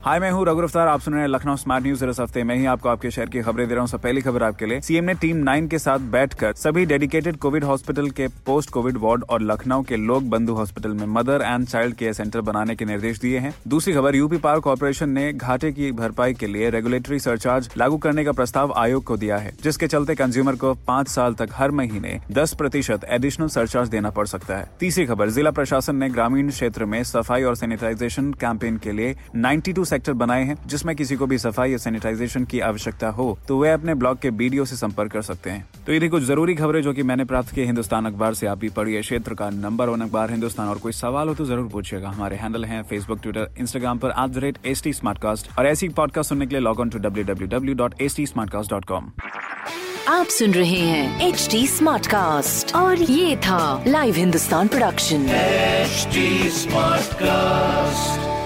हाय, मैं हूँ रघु अफ्तार आप सुन रहे हैं लखनऊ स्मार्ट न्यूज़। इस हफ़्ते में ही आपको आपके शहर की खबरें दे रहा हूँ। सब पहली खबर आपके लिए। सीएम ने टीम नाइन के साथ बैठकर सभी डेडिकेटेड कोविड हॉस्पिटल के पोस्ट कोविड वार्ड और लखनऊ के लोक बंधु हॉस्पिटल में mother and child care centre बनाने के निर्देश दिए हैं। दूसरी खबर, यूपी पावर कॉरपोरेशन ने घाटे की भरपाई के लिए रेगुलेटरी सरचार्ज लागू करने का प्रस्ताव आयोग को दिया है, जिसके चलते कंज्यूमर को पाँच साल तक हर महीने दस प्रतिशत एडिशनल सरचार्ज देना पड़ सकता है। तीसरी खबर, जिला प्रशासन ने ग्रामीण क्षेत्र में सफ़ाई और सैनिटाइजेशन कैंपेन के लिए 92 सेक्टर बनाए हैं जिसमें किसी को भी सफ़ाई या सैनिटाइजेशन की आवश्यकता हो तो वे अपने ब्लॉग के बीडीओ से संपर्क कर सकते हैं। तो ये थी कुछ ज़रूरी खबरें जो कि मैंने प्राप्त की हिंदुस्तान अखबार से आप भी पढ़िए क्षेत्र का नंबर वन अखबार हिंदुस्तान। और कोई सवाल हो तो ज़रूर पूछिएगा। हमारे हैंडल है फेसबुक ट्विटर इंस्टाग्राम पर at the rate S T और ऐसी पॉडकास्ट सुनने के लिए log on to W W W dot S T आप सुन रहे हैं एच टी स्मार्ट कास्ट और ये था live Hindustan production HD Smartcast.